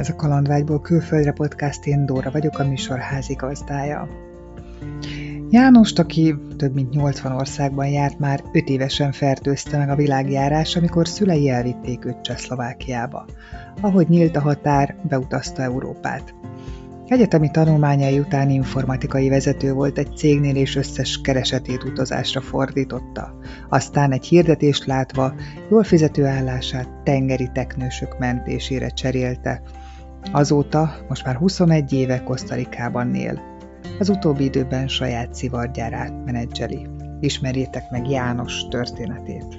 Ez a Kalandvágyból külföldre podcast, én Dóra vagyok, a műsor házigazdája. János, aki több mint 80 országban járt, már 5 évesen fertőzte meg a világjárás, amikor szülei elvitték őt Csehszlovákiába. Ahogy nyílt a határ, beutazta Európát. Egyetemi tanulmányai után informatikai vezető volt egy cégnél, és összes keresetét utazásra fordította. Aztán egy hirdetést látva jól fizető állását tengeri teknősök mentésére cserélte. Azóta most már 21 éve Kosztarikában él. Az utóbbi időben saját szivargyárát menedzseli. Ismerjétek meg János történetét.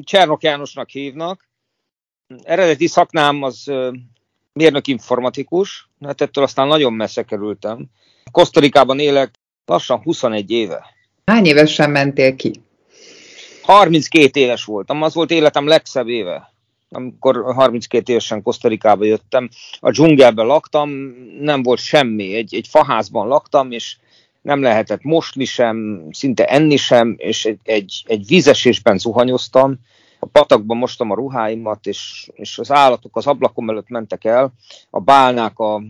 Csernok Jánosnak hívnak, eredeti szaknám az mérnök informatikus, hát ettől aztán nagyon messze kerültem. Kosztarikában élek lassan 21 éve. Hány évesen mentél ki? 32 éves voltam, az volt életem legszebb éve amikor 32 évesen Kosztarikába jöttem, a dzsungelben laktam, nem volt semmi, egy, egy faházban laktam, és nem lehetett mosni sem, szinte enni sem, és egy, egy, egy vízesésben zuhanyoztam, a patakban mostam a ruháimat, és, és az állatok az ablakom előtt mentek el, a bálnák a,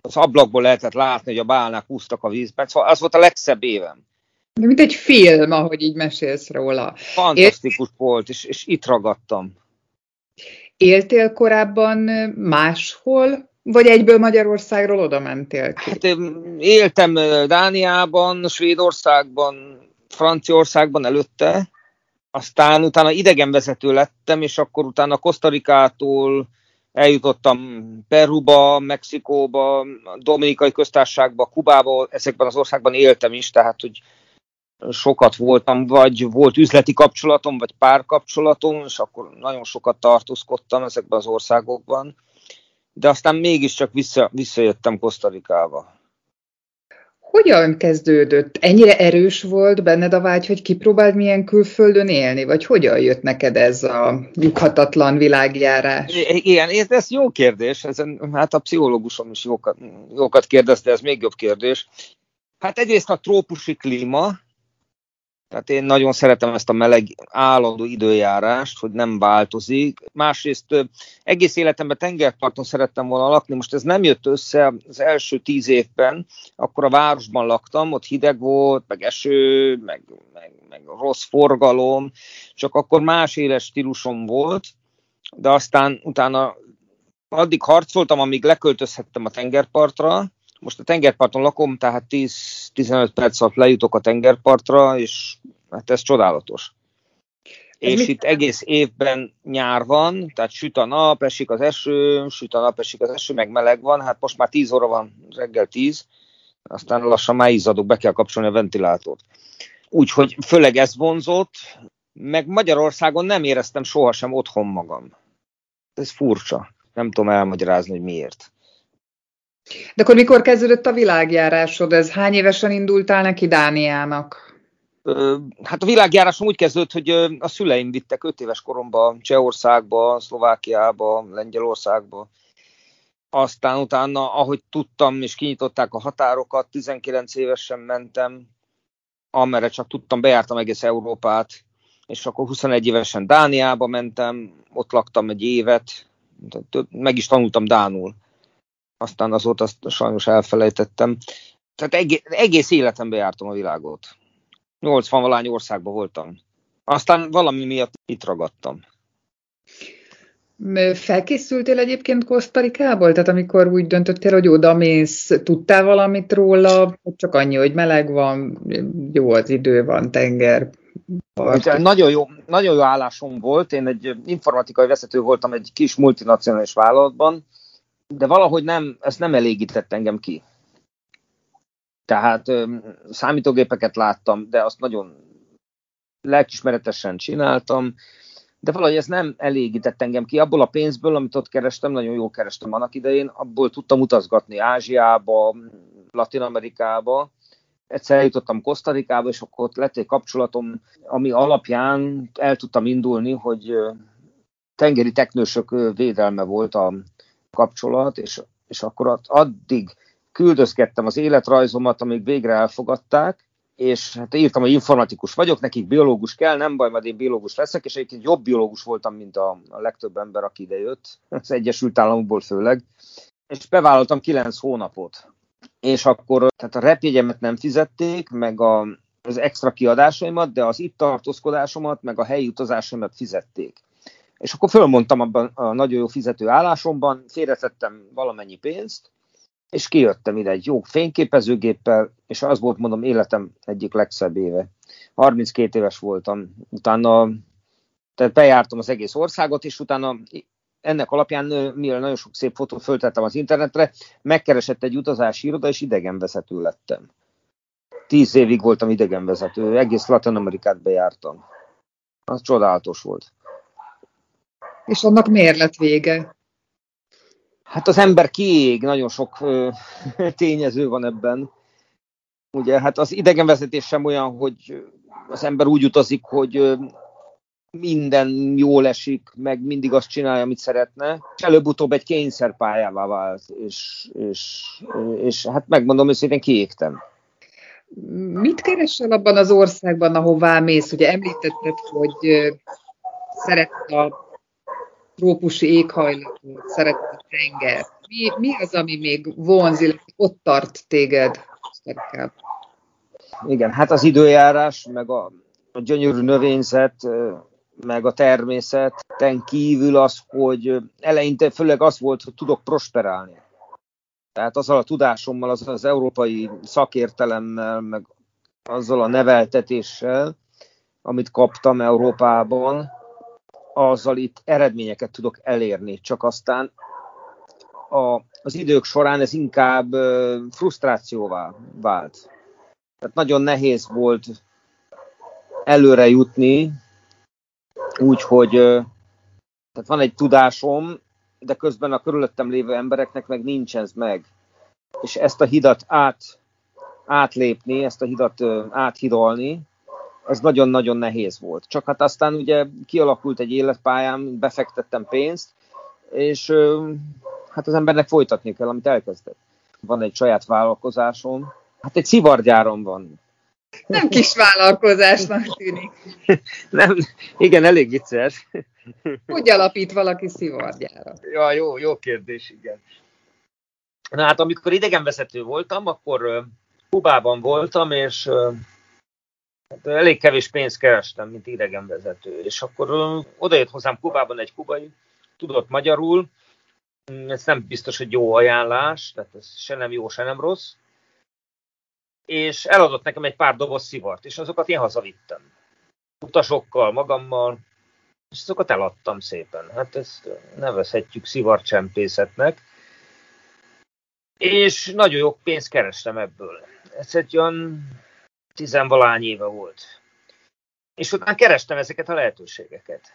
az ablakból lehetett látni, hogy a bálnák úsztak a vízben, szóval az volt a legszebb évem. De mint egy film, ahogy így mesélsz róla. Fantasztikus Él... volt, és, és itt ragadtam. Éltél korábban máshol, vagy egyből Magyarországról oda mentél ki? Hát éltem Dániában, Svédországban, Franciaországban előtte, aztán utána idegenvezető lettem, és akkor utána Kosztarikától eljutottam Peruba, Mexikóba, Dominikai köztársaságba, Kubába, ezekben az országban éltem is, tehát hogy sokat voltam, vagy volt üzleti kapcsolatom, vagy párkapcsolatom, és akkor nagyon sokat tartózkodtam ezekben az országokban, de aztán mégiscsak vissza, visszajöttem Kosztarikába. Hogyan kezdődött? Ennyire erős volt benned a vágy, hogy kipróbáld milyen külföldön élni? Vagy hogyan jött neked ez a lyukhatatlan világjárás? Igen, ez jó kérdés. Ezen, hát a pszichológusom is jókat, jókat kérdezte, ez még jobb kérdés. Hát egyrészt a trópusi klíma, tehát én nagyon szeretem ezt a meleg állandó időjárást, hogy nem változik. Másrészt egész életemben tengerparton szerettem volna lakni, most ez nem jött össze az első tíz évben, akkor a városban laktam, ott hideg volt, meg eső, meg, meg, meg rossz forgalom, csak akkor más éles stílusom volt, de aztán utána addig harcoltam, amíg leköltözhettem a tengerpartra, most a tengerparton lakom, tehát 10-15 perc alatt lejutok a tengerpartra, és hát ez csodálatos. Ez és mit? itt egész évben nyár van, tehát süt a nap, esik az eső, süt a nap, esik az eső, meg meleg van, hát most már 10 óra van, reggel 10, aztán lassan már izzadok, be kell kapcsolni a ventilátort. Úgyhogy főleg ez vonzott, meg Magyarországon nem éreztem sohasem otthon magam. Ez furcsa. Nem tudom elmagyarázni, hogy miért. De akkor mikor kezdődött a világjárásod? Ez hány évesen indultál neki Dániának? Hát a világjárásom úgy kezdődött, hogy a szüleim vittek öt éves koromba Csehországba, Szlovákiába, Lengyelországba. Aztán utána, ahogy tudtam, és kinyitották a határokat, 19 évesen mentem, amerre csak tudtam, bejártam egész Európát, és akkor 21 évesen Dániába mentem, ott laktam egy évet, meg is tanultam Dánul aztán azóta azt sajnos elfelejtettem. Tehát egész, egész életemben jártam a világot. 80 valány országban voltam. Aztán valami miatt itt ragadtam. Felkészültél egyébként Kosztarikából? Tehát amikor úgy döntöttél, hogy oda mész, tudtál valamit róla? Csak annyi, hogy meleg van, jó az idő van, tenger. Part. Nagyon jó, nagyon jó állásom volt. Én egy informatikai vezető voltam egy kis multinacionális vállalatban, de valahogy nem, ezt nem elégített engem ki. Tehát számítógépeket láttam, de azt nagyon lelkismeretesen csináltam, de valahogy ez nem elégített engem ki. Abból a pénzből, amit ott kerestem, nagyon jól kerestem annak idején, abból tudtam utazgatni Ázsiába, Latin Amerikába, egyszer eljutottam Kosztarikába, és akkor ott lett egy kapcsolatom, ami alapján el tudtam indulni, hogy tengeri teknősök védelme volt a kapcsolat, és, és akkor addig küldözgettem az életrajzomat, amíg végre elfogadták, és hát írtam, hogy informatikus vagyok, nekik biológus kell, nem baj, majd én biológus leszek, és egyébként jobb biológus voltam, mint a, legtöbb ember, aki ide jött, az Egyesült Államokból főleg, és bevállaltam kilenc hónapot. És akkor tehát a repjegyemet nem fizették, meg a, az extra kiadásaimat, de az itt tartózkodásomat, meg a helyi utazásaimat fizették. És akkor fölmondtam abban a nagyon jó fizető állásomban, félretettem valamennyi pénzt, és kijöttem ide egy jó fényképezőgéppel, és az volt, mondom, életem egyik legszebb éve. 32 éves voltam, utána tehát bejártam az egész országot, és utána ennek alapján, mivel nagyon sok szép fotót föltettem az internetre, megkeresett egy utazási iroda, és idegenvezető lettem. Tíz évig voltam idegenvezető, egész Latin Amerikát bejártam. Az csodálatos volt. És annak miért lett vége? Hát az ember kiég, nagyon sok ö, tényező van ebben. Ugye, hát az idegenvezetés sem olyan, hogy az ember úgy utazik, hogy minden jól esik, meg mindig azt csinálja, amit szeretne. És előbb-utóbb egy kényszerpályává vált, és, és, és hát megmondom őszintén, kiégtem. Mit keresel abban az országban, ahová mész? Ugye említetted, hogy szereted a trópusi éghajlatot, szereted a tenger. Mi, mi az, ami még vonz, illetve ott tart téged Igen, hát az időjárás, meg a, a gyönyörű növényzet, meg a természeten kívül az, hogy eleinte főleg az volt, hogy tudok prosperálni. Tehát azzal a tudásommal, az, az európai szakértelemmel, meg azzal a neveltetéssel, amit kaptam Európában, azzal itt eredményeket tudok elérni, csak aztán a, az idők során ez inkább frusztrációvá vált. Tehát nagyon nehéz volt előre jutni, úgyhogy tehát van egy tudásom, de közben a körülöttem lévő embereknek meg nincs ez meg. És ezt a hidat át, átlépni, ezt a hidat áthidalni, ez nagyon-nagyon nehéz volt. Csak hát aztán ugye kialakult egy életpályám, befektettem pénzt, és hát az embernek folytatni kell, amit elkezdett. Van egy saját vállalkozásom, hát egy szivargyárom van. Nem kis vállalkozásnak tűnik. Nem, igen, elég vicces. Hogy alapít valaki szivargyára? Ja, jó, jó kérdés, igen. Na hát, amikor idegenvezető voltam, akkor Kubában voltam, és Hát elég kevés pénzt kerestem, mint idegenvezető, és akkor odajött hozzám Kubában egy kubai, tudott magyarul, mm, ez nem biztos, hogy jó ajánlás, tehát ez se nem jó, se nem rossz, és eladott nekem egy pár doboz szivart, és azokat én hazavittem. Utasokkal, magammal, és azokat eladtam szépen. Hát ezt nevezhetjük szivarcsempészetnek. És nagyon jó pénzt kerestem ebből. Ez egy olyan tizenvalány éve volt. És utána kerestem ezeket a lehetőségeket.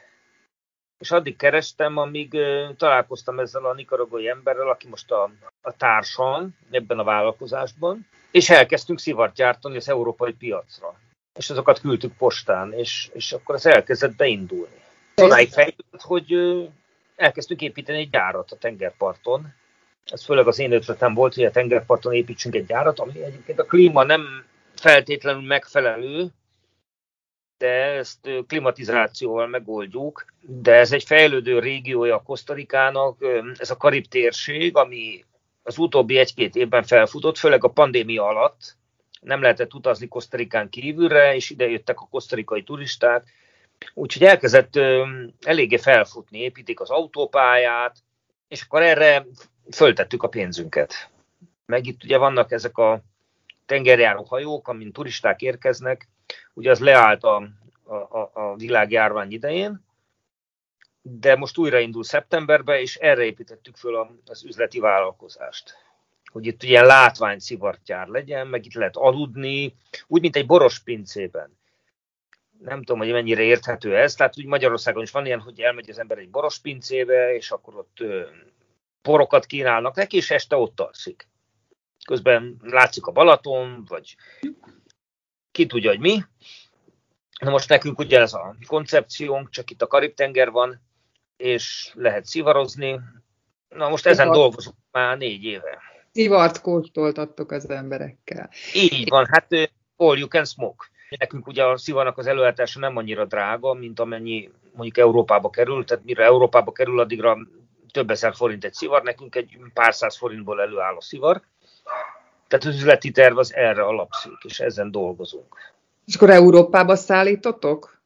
És addig kerestem, amíg találkoztam ezzel a nikaragói emberrel, aki most a, a társam ebben a vállalkozásban, és elkezdtünk szivart gyártani az európai piacra. És azokat küldtük postán, és, és akkor ez elkezdett beindulni. Odáig fejlődött, hogy elkezdtünk építeni egy gyárat a tengerparton. Ez főleg az én ötletem volt, hogy a tengerparton építsünk egy gyárat, ami egyébként a klíma nem feltétlenül megfelelő, de ezt klimatizációval megoldjuk, de ez egy fejlődő régiója a Kosztarikának, ez a Karib térség, ami az utóbbi egy-két évben felfutott, főleg a pandémia alatt, nem lehetett utazni Kosztarikán kívülre, és ide jöttek a kosztarikai turisták, úgyhogy elkezdett eléggé felfutni, építik az autópályát, és akkor erre föltettük a pénzünket. Meg itt ugye vannak ezek a tengerjáró hajók, amin turisták érkeznek, ugye az leállt a, a, a világjárvány idején, de most újraindul szeptemberben, és erre építettük föl az üzleti vállalkozást. Hogy itt ilyen látvány szivartyár legyen, meg itt lehet aludni, úgy, mint egy boros pincében. Nem tudom, hogy mennyire érthető ez. Tehát úgy Magyarországon is van ilyen, hogy elmegy az ember egy boros pincébe, és akkor ott porokat kínálnak neki, és este ott alszik közben látszik a Balaton, vagy ki tudja, hogy mi. Na most nekünk ugye ez a koncepciónk, csak itt a Karib-tenger van, és lehet szivarozni. Na most ezen Szivart. dolgozunk már négy éve. Szivart kóstoltattok az emberekkel. Így van, hát all you can smoke. Nekünk ugye a szivarnak az előállítása nem annyira drága, mint amennyi mondjuk Európába kerül, tehát mire Európába kerül, addigra több ezer forint egy szivar, nekünk egy pár száz forintból előáll a szivar. Tehát az üzleti terv az erre alapszik, és ezen dolgozunk. És akkor Európába szállítotok?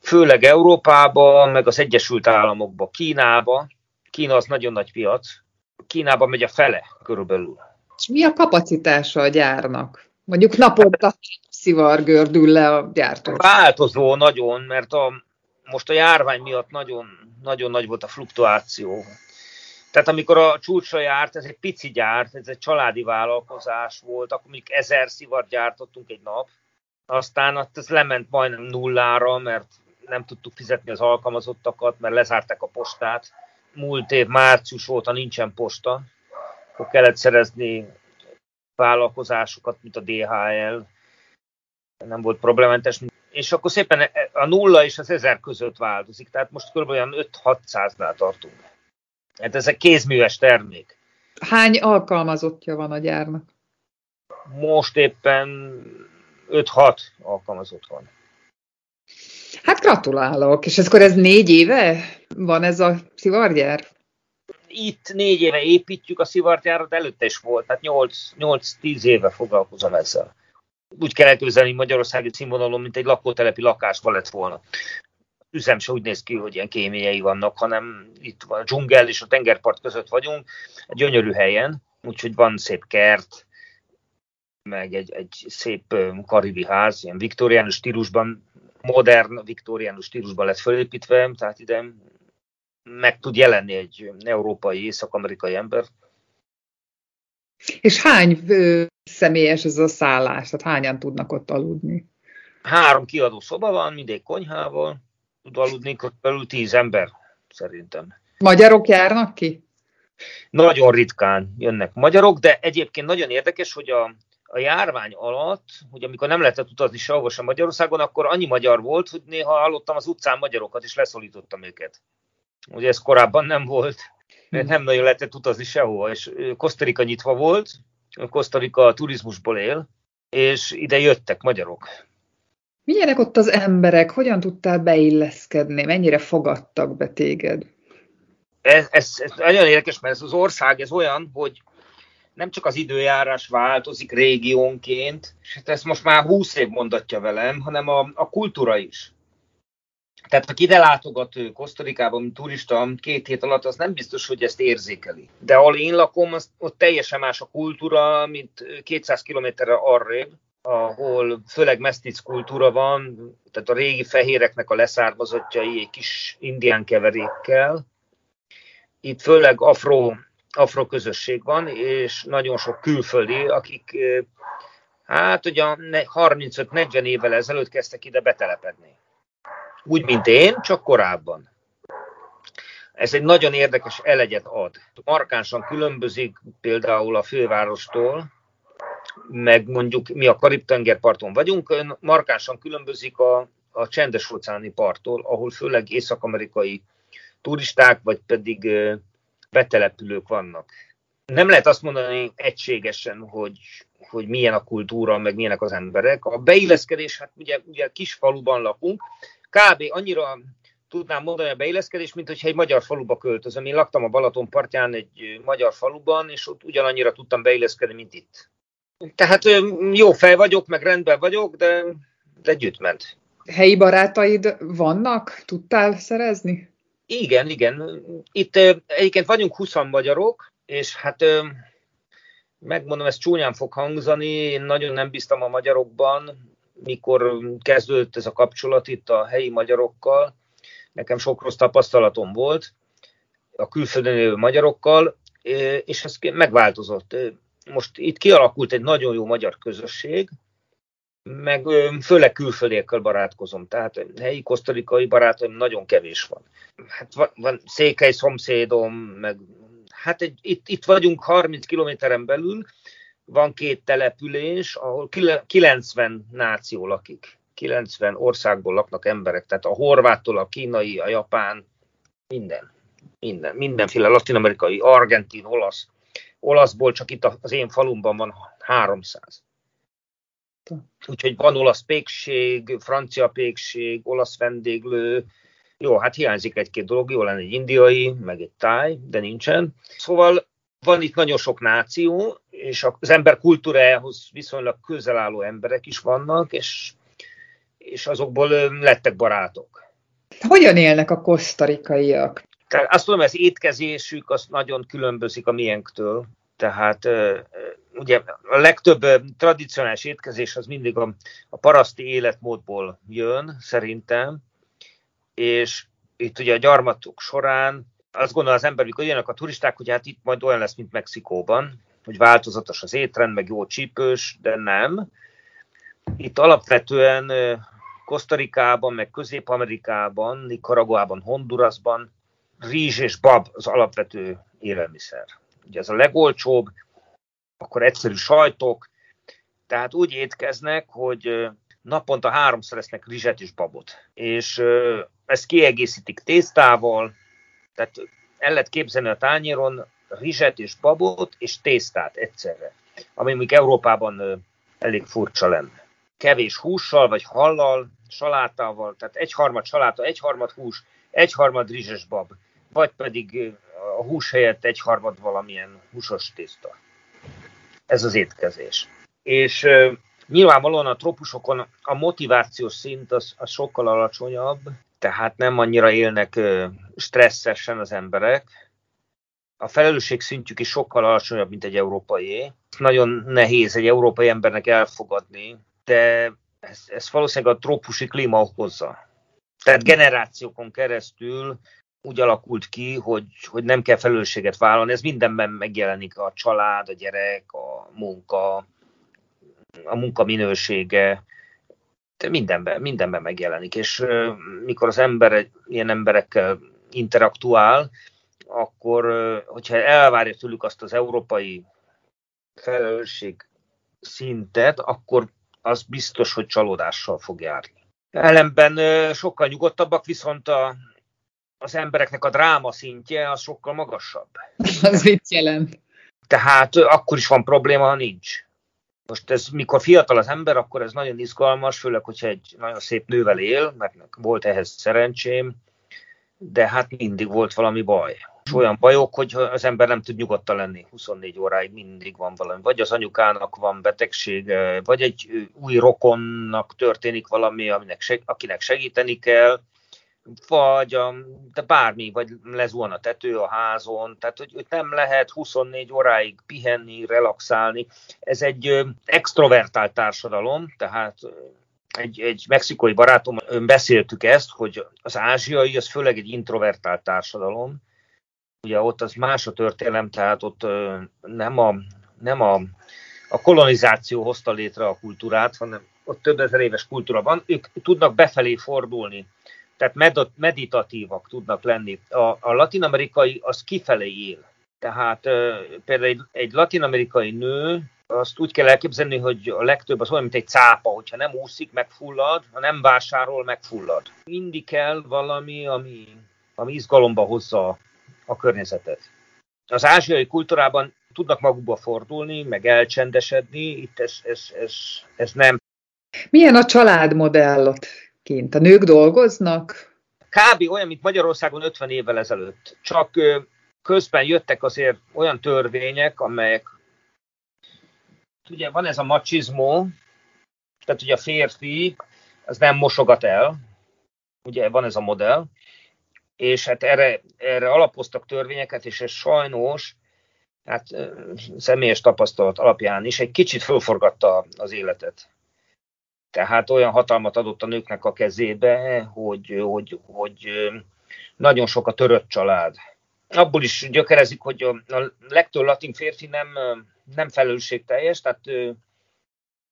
Főleg Európába, meg az Egyesült Államokba, Kínába. Kína az nagyon nagy piac. Kínába megy a fele körülbelül. És mi a kapacitása a gyárnak? Mondjuk naponta szivar gördül le a gyártó. Változó nagyon, mert a, most a járvány miatt nagyon, nagyon nagy volt a fluktuáció. Tehát amikor a csúcsra járt, ez egy pici gyárt, ez egy családi vállalkozás volt, akkor még ezer szivart gyártottunk egy nap, aztán ez lement majdnem nullára, mert nem tudtuk fizetni az alkalmazottakat, mert lezárták a postát. Múlt év március óta nincsen posta, akkor kellett szerezni vállalkozásokat, mint a DHL, nem volt problémentes, és akkor szépen a nulla és az ezer között változik, tehát most kb. olyan 5-600-nál tartunk. Hát ez egy kézműves termék. Hány alkalmazottja van a gyárnak? Most éppen 5-6 alkalmazott van. Hát gratulálok, és akkor ez négy éve van ez a szivargyár? Itt négy éve építjük a szivargyárat, előtte is volt, tehát 8-10 éve foglalkozom ezzel úgy kell elképzelni Magyarországi színvonalon, mint egy lakótelepi lakásban lett volna. Üzem se úgy néz ki, hogy ilyen kéményei vannak, hanem itt van a dzsungel és a tengerpart között vagyunk, egy gyönyörű helyen, úgyhogy van szép kert, meg egy, egy szép karibi ház, ilyen viktoriánus stílusban, modern viktoriánus stílusban lett felépítve, tehát ide meg tud jelenni egy európai, észak-amerikai ember. És hány személyes ez a szállás? Tehát hányan tudnak ott aludni? Három kiadó szoba van, mindegy konyhával, tud aludni körülbelül tíz ember, szerintem. Magyarok járnak ki? Nagyon ritkán jönnek magyarok, de egyébként nagyon érdekes, hogy a, a járvány alatt, hogy amikor nem lehetett utazni sehova sem Magyarországon, akkor annyi magyar volt, hogy néha hallottam az utcán magyarokat, és leszólítottam őket. Ugye ez korábban nem volt, mert nem nagyon lehetett utazni sehova, és Kosztarika nyitva volt, Kosztarika a turizmusból él, és ide jöttek magyarok. Milyenek ott az emberek? Hogyan tudtál beilleszkedni? Mennyire fogadtak be téged? Ez, ez, ez nagyon érdekes, mert ez az ország ez olyan, hogy nem csak az időjárás változik régiónként, és hát ezt most már húsz év mondatja velem, hanem a, a kultúra is. Tehát aki ide látogat Kosztorikában, mint turista két hét alatt, az nem biztos, hogy ezt érzékeli. De ahol én lakom, az, ott teljesen más a kultúra, mint 200 kilométerre arrébb, ahol főleg mesztic kultúra van, tehát a régi fehéreknek a leszármazottjai egy kis indián keverékkel. Itt főleg afro, afro közösség van, és nagyon sok külföldi, akik hát ugye 35-40 évvel ezelőtt kezdtek ide betelepedni úgy, mint én, csak korábban. Ez egy nagyon érdekes elegyet ad. Markánsan különbözik például a fővárostól, meg mondjuk mi a Karib-tengerparton vagyunk, markánsan különbözik a, a csendes óceáni parttól, ahol főleg észak-amerikai turisták, vagy pedig betelepülők vannak. Nem lehet azt mondani egységesen, hogy, hogy milyen a kultúra, meg milyenek az emberek. A beilleszkedés, hát ugye, ugye kis faluban lakunk, kb. annyira tudnám mondani a beilleszkedés, mint hogyha egy magyar faluba költözöm. Én laktam a Balaton partján egy magyar faluban, és ott ugyanannyira tudtam beilleszkedni, mint itt. Tehát jó fej vagyok, meg rendben vagyok, de, de együtt ment. Helyi barátaid vannak? Tudtál szerezni? Igen, igen. Itt egyébként vagyunk 20 magyarok, és hát megmondom, ez csúnyán fog hangzani, én nagyon nem bíztam a magyarokban, mikor kezdődött ez a kapcsolat itt a helyi magyarokkal, nekem sok rossz tapasztalatom volt a külföldön élő magyarokkal, és ez megváltozott. Most itt kialakult egy nagyon jó magyar közösség, meg főleg külföldiekkel barátkozom, tehát helyi kosztarikai barátaim nagyon kevés van. Hát van, van székely szomszédom, meg hát egy, itt, itt vagyunk 30 kilométeren belül, van két település, ahol 90 náció lakik. 90 országból laknak emberek, tehát a horváttól a kínai, a japán, minden. Minden, mindenféle latin-amerikai, argentin, olasz. Olaszból csak itt az én falumban van 300. Úgyhogy van olasz pékség, francia pékség, olasz vendéglő, jó, hát hiányzik egy-két dolog, jó lenne egy indiai, meg egy táj, de nincsen. Szóval van itt nagyon sok náció, és az ember kultúrájához viszonylag közel álló emberek is vannak, és, és azokból lettek barátok. Hogyan élnek a kosztarikaiak? Tehát azt tudom, az étkezésük az nagyon különbözik a miénktől. Tehát ugye a legtöbb tradicionális étkezés az mindig a, a paraszti életmódból jön, szerintem, és itt ugye a gyarmatok során azt gondol az ember, mikor jönnek a turisták, hogy hát itt majd olyan lesz, mint Mexikóban, hogy változatos az étrend, meg jó csípős, de nem. Itt alapvetően Kosztarikában, meg Közép-Amerikában, Nicaraguában, Hondurasban rizs és bab az alapvető élelmiszer. Ugye ez a legolcsóbb, akkor egyszerű sajtok, tehát úgy étkeznek, hogy naponta háromszor esznek rizset és babot. És ezt kiegészítik tésztával, tehát el lehet képzelni a tányéron rizset és babot és tésztát egyszerre, ami még Európában elég furcsa lenne. Kevés hússal vagy hallal, salátával, tehát egyharmad saláta, egyharmad hús, egyharmad rizses bab, vagy pedig a hús helyett egyharmad valamilyen húsos tészta. Ez az étkezés. És nyilvánvalóan a trópusokon a motivációs szint az, az sokkal alacsonyabb, tehát nem annyira élnek stresszesen az emberek. A felelősség szintjük is sokkal alacsonyabb, mint egy európai. Nagyon nehéz egy európai embernek elfogadni, de ez, ez valószínűleg a trópusi klíma okozza. Tehát generációkon keresztül úgy alakult ki, hogy, hogy nem kell felelősséget vállalni. Ez mindenben megjelenik a család, a gyerek, a munka, a munka minősége, de mindenben, mindenben megjelenik. És mikor az ember ilyen emberekkel interaktuál, akkor, hogyha elvárja tőlük azt az európai felelősség szintet, akkor az biztos, hogy csalódással fog járni. Ellenben sokkal nyugodtabbak, viszont a, az embereknek a dráma szintje az sokkal magasabb. Az mit jelent? Tehát akkor is van probléma, ha nincs. Most ez, mikor fiatal az ember, akkor ez nagyon izgalmas, főleg, hogyha egy nagyon szép nővel él, mert volt ehhez szerencsém, de hát mindig volt valami baj. És olyan bajok, hogy az ember nem tud nyugodtan lenni 24 óráig, mindig van valami. Vagy az anyukának van betegsége, vagy egy új rokonnak történik valami, aminek, akinek segíteni kell, vagy a, de bármi, vagy lezuhan a tető a házon, tehát hogy, hogy nem lehet 24 óráig pihenni, relaxálni. Ez egy extrovertált társadalom, tehát egy, egy mexikói barátom, beszéltük ezt, hogy az ázsiai, az főleg egy introvertált társadalom, ugye ott az más a történelem, tehát ott nem a, nem a, a kolonizáció hozta létre a kultúrát, hanem ott több ezer éves kultúra van, ők tudnak befelé fordulni tehát meditatívak tudnak lenni. A, a latinamerikai az kifelé él. Tehát uh, például egy, egy latinamerikai nő, azt úgy kell elképzelni, hogy a legtöbb az olyan, mint egy cápa, hogyha nem úszik, megfullad, ha nem vásárol, megfullad. Mindig kell valami, ami, ami izgalomba hozza a környezetet. Az ázsiai kultúrában tudnak magukba fordulni, meg elcsendesedni, itt ez, ez, ez, ez nem. Milyen a családmodell kint? A nők dolgoznak? Kb. olyan, mint Magyarországon 50 évvel ezelőtt. Csak közben jöttek azért olyan törvények, amelyek ugye van ez a macizmó, tehát ugye a férfi az nem mosogat el, ugye van ez a modell, és hát erre, erre alapoztak törvényeket, és ez sajnos, hát személyes tapasztalat alapján is egy kicsit fölforgatta az életet. Tehát olyan hatalmat adott a nőknek a kezébe, hogy, hogy, hogy nagyon sok a törött család. Abból is gyökerezik, hogy a legtöbb latin férfi nem, nem felelősségteljes, tehát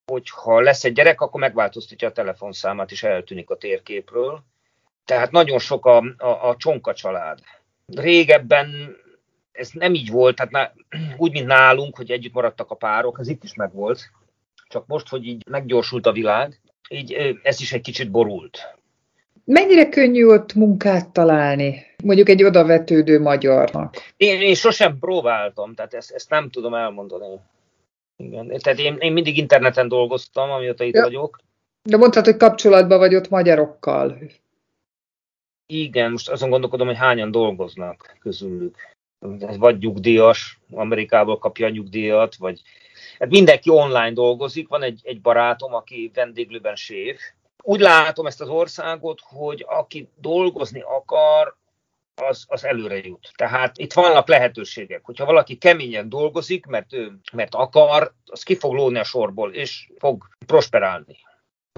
hogyha lesz egy gyerek, akkor megváltoztatja a telefonszámát, és eltűnik a térképről. Tehát nagyon sok a, a, a csonka család. Régebben ez nem így volt, tehát úgy, mint nálunk, hogy együtt maradtak a párok, ez itt is megvolt csak most, hogy így meggyorsult a világ, így ez is egy kicsit borult. Mennyire könnyű ott munkát találni, mondjuk egy odavetődő magyarnak? Én, én sosem próbáltam, tehát ezt, ezt nem tudom elmondani. Igen, tehát én, én mindig interneten dolgoztam, amióta itt ja. vagyok. De mondtad, hogy kapcsolatban vagy ott magyarokkal. Igen, most azon gondolkodom, hogy hányan dolgoznak közülük. Vagy nyugdíjas, Amerikából kapja a nyugdíjat, vagy hát mindenki online dolgozik. Van egy, egy barátom, aki vendéglőben séf. Úgy látom ezt az országot, hogy aki dolgozni akar, az, az előre jut. Tehát itt vannak lehetőségek. Hogyha valaki keményen dolgozik, mert, ő, mert akar, az ki fog lóni a sorból, és fog prosperálni.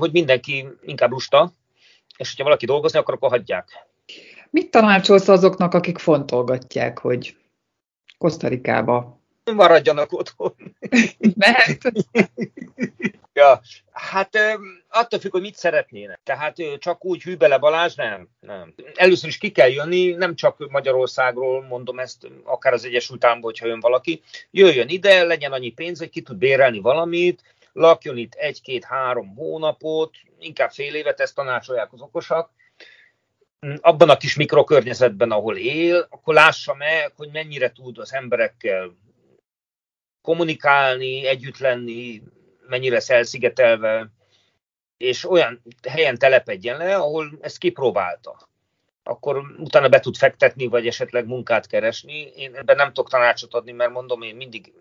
Hogy mindenki inkább lusta, és hogyha valaki dolgozni akar, akkor hagyják. Mit tanácsolsz azoknak, akik fontolgatják, hogy Kosztarikába maradjanak otthon. Mert? ja, hát attól függ, hogy mit szeretnének. Tehát csak úgy hűbele Balázs, nem, nem. Először is ki kell jönni, nem csak Magyarországról mondom ezt, akár az Egyesült Államból, hogyha jön valaki. Jöjjön ide, legyen annyi pénz, hogy ki tud bérelni valamit, lakjon itt egy-két-három hónapot, inkább fél évet, ezt tanácsolják az okosak, abban a kis mikrokörnyezetben, ahol él, akkor lássa meg, hogy mennyire tud az emberekkel kommunikálni, együtt lenni, mennyire elszigetelve, és olyan helyen telepedjen le, ahol ezt kipróbálta. Akkor utána be tud fektetni, vagy esetleg munkát keresni. Én ebben nem tudok tanácsot adni, mert mondom, én mindig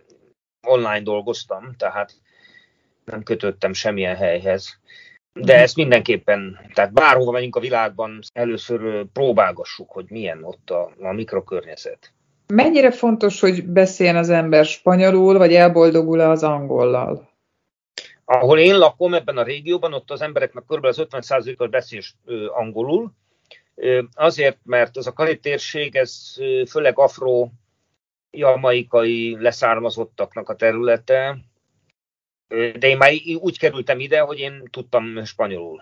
online dolgoztam, tehát nem kötöttem semmilyen helyhez. De ezt mindenképpen, tehát bárhova megyünk a világban, először próbálgassuk, hogy milyen ott a, a mikrokörnyezet. Mennyire fontos, hogy beszéljen az ember spanyolul, vagy elboldogul-e az angollal? Ahol én lakom ebben a régióban, ott az embereknek kb. az 50%-kal beszél angolul, azért, mert ez a kari térség, ez főleg afro jamaikai leszármazottaknak a területe, de én már úgy kerültem ide, hogy én tudtam spanyolul.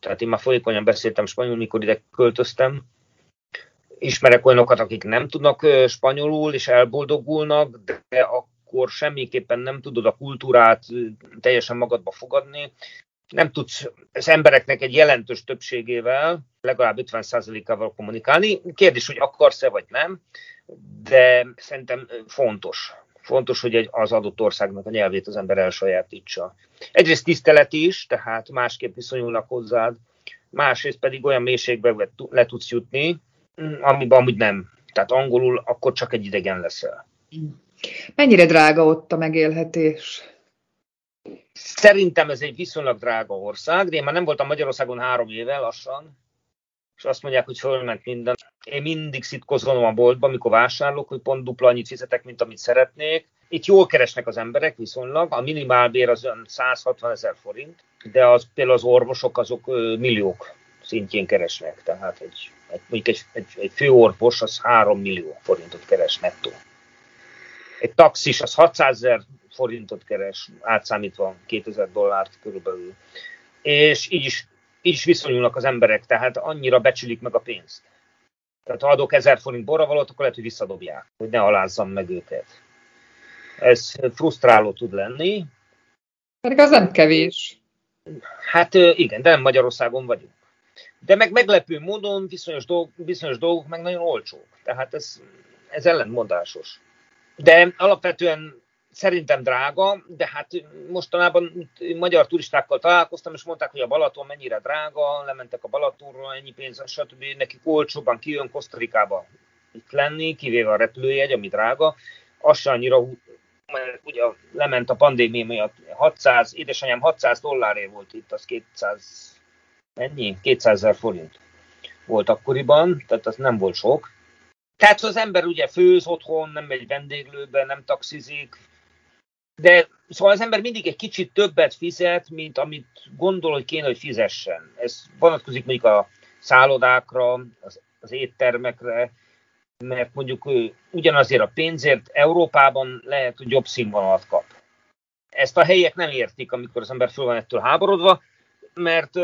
Tehát én már folyékonyan beszéltem spanyolul, mikor ide költöztem, ismerek olyanokat, akik nem tudnak spanyolul, és elboldogulnak, de akkor semmiképpen nem tudod a kultúrát teljesen magadba fogadni. Nem tudsz az embereknek egy jelentős többségével, legalább 50%-ával kommunikálni. Kérdés, hogy akarsz-e vagy nem, de szerintem fontos. Fontos, hogy az adott országnak a nyelvét az ember elsajátítsa. Egyrészt tisztelet is, tehát másképp viszonyulnak hozzád, másrészt pedig olyan mélységbe le tudsz jutni, amiben amúgy nem. Tehát angolul akkor csak egy idegen leszel. Mennyire drága ott a megélhetés? Szerintem ez egy viszonylag drága ország, de én már nem voltam Magyarországon három éve lassan, és azt mondják, hogy fölment minden. Én mindig szitkozom a boltba, amikor vásárolok, hogy pont dupla annyit fizetek, mint amit szeretnék. Itt jól keresnek az emberek viszonylag, a minimálbér az 160 ezer forint, de az, például az orvosok azok milliók szintjén keresnek, tehát egy egy, mondjuk egy, egy, egy főorvos az 3 millió forintot keres nettó. Egy taxis az 600 ezer forintot keres, átszámítva 2000 dollárt körülbelül. És így is, így is viszonyulnak az emberek, tehát annyira becsülik meg a pénzt. Tehát ha adok 1000 forint borravalót, akkor lehet, hogy visszadobják, hogy ne alázzam meg őket. Ez frusztráló tud lenni. Pedig az nem kevés. Hát igen, de nem Magyarországon vagyunk. De meg meglepő módon bizonyos, dolg, bizonyos dolgok meg nagyon olcsók. Tehát ez, ez ellentmondásos. De alapvetően szerintem drága, de hát mostanában magyar turistákkal találkoztam, és mondták, hogy a Balaton mennyire drága, lementek a Balatonról, ennyi pénz, stb. Nekik olcsóban kijön Kosztarikába itt lenni, kivéve a repülőjegy, ami drága. Az se annyira, mert ugye lement a pandémia miatt 600, édesanyám 600 dolláré volt itt, az 200 Ennyi? 200 ezer forint volt akkoriban, tehát az nem volt sok. Tehát az ember ugye főz otthon, nem megy vendéglőbe, nem taxizik, de szóval az ember mindig egy kicsit többet fizet, mint amit gondol, hogy kéne, hogy fizessen. Ez vonatkozik mondjuk a szállodákra, az, az éttermekre, mert mondjuk ugyanazért a pénzért Európában lehet, hogy jobb színvonalat kap. Ezt a helyiek nem értik, amikor az ember föl van ettől háborodva, mert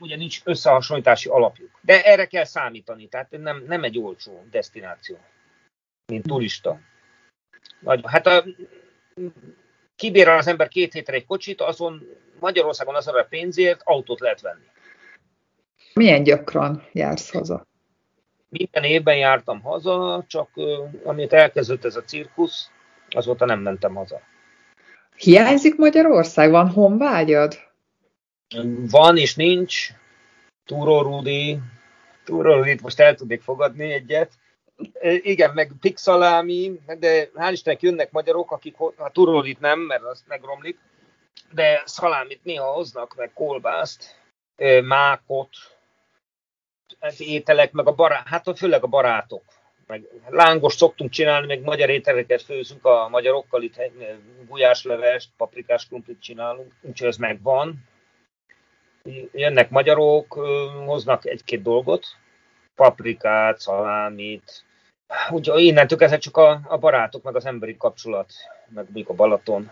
ugye nincs összehasonlítási alapjuk. De erre kell számítani, tehát nem, nem egy olcsó destináció, mint turista. Vagy, hát a, kibérel az ember két hétre egy kocsit, azon Magyarországon az a pénzért autót lehet venni. Milyen gyakran jársz haza? Minden évben jártam haza, csak amit elkezdett ez a cirkusz, azóta nem mentem haza. Hiányzik Magyarország? Van honvágyad? Van és nincs. Túró Rudi. Túró Rudit most el tudnék fogadni egyet. Igen, meg Pixalámi, de hál' Istennek jönnek magyarok, akik a Túró Rudit nem, mert az megromlik, de szalámit néha hoznak, meg kolbászt, mákot, az ételek, meg a barát, hát főleg a barátok. Meg lángos szoktunk csinálni, meg magyar ételeket főzünk a magyarokkal, itt gulyáslevest, paprikás krumplit csinálunk, úgyhogy ez megvan. Jönnek magyarok, hoznak egy-két dolgot, paprikát, szalámit, úgyhogy innentől kezdve csak a, a barátok, meg az emberi kapcsolat, meg még a Balaton.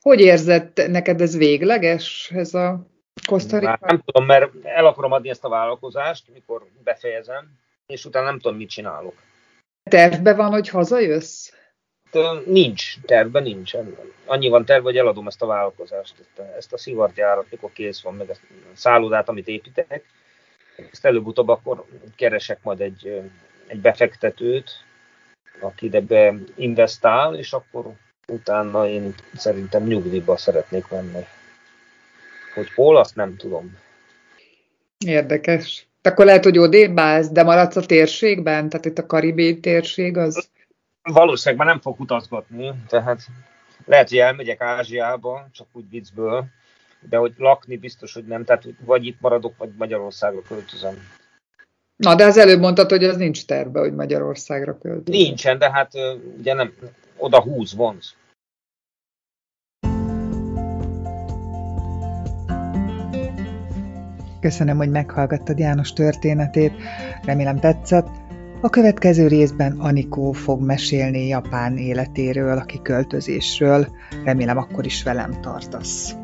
Hogy érzed, neked ez végleges, ez a Kosztarika? Nem tudom, mert el akarom adni ezt a vállalkozást, mikor befejezem, és utána nem tudom, mit csinálok. Tervbe van, hogy hazajössz? Nincs, tervben nincsen. Annyi van terve, hogy eladom ezt a vállalkozást, ezt a, szivartjárat, mikor kész van, meg a szállodát, amit építek. Ezt előbb-utóbb akkor keresek majd egy, egy befektetőt, aki ebbe investál, és akkor utána én szerintem nyugdíjba szeretnék menni. Hogy hol, azt nem tudom. Érdekes. Akkor lehet, hogy odébb állsz, de maradsz a térségben? Tehát itt a Karibé térség az... Valószínűleg már nem fog utazgatni, tehát lehet, hogy elmegyek Ázsiába, csak úgy viccből, de hogy lakni biztos, hogy nem, tehát vagy itt maradok, vagy Magyarországra költözöm. Na, de az előbb mondtad, hogy az nincs terve, hogy Magyarországra költözöm. Nincsen, de hát ugye nem, oda húz, vonz. Köszönöm, hogy meghallgattad János történetét, remélem tetszett. A következő részben Anikó fog mesélni Japán életéről, a kiköltözésről. Remélem akkor is velem tartasz.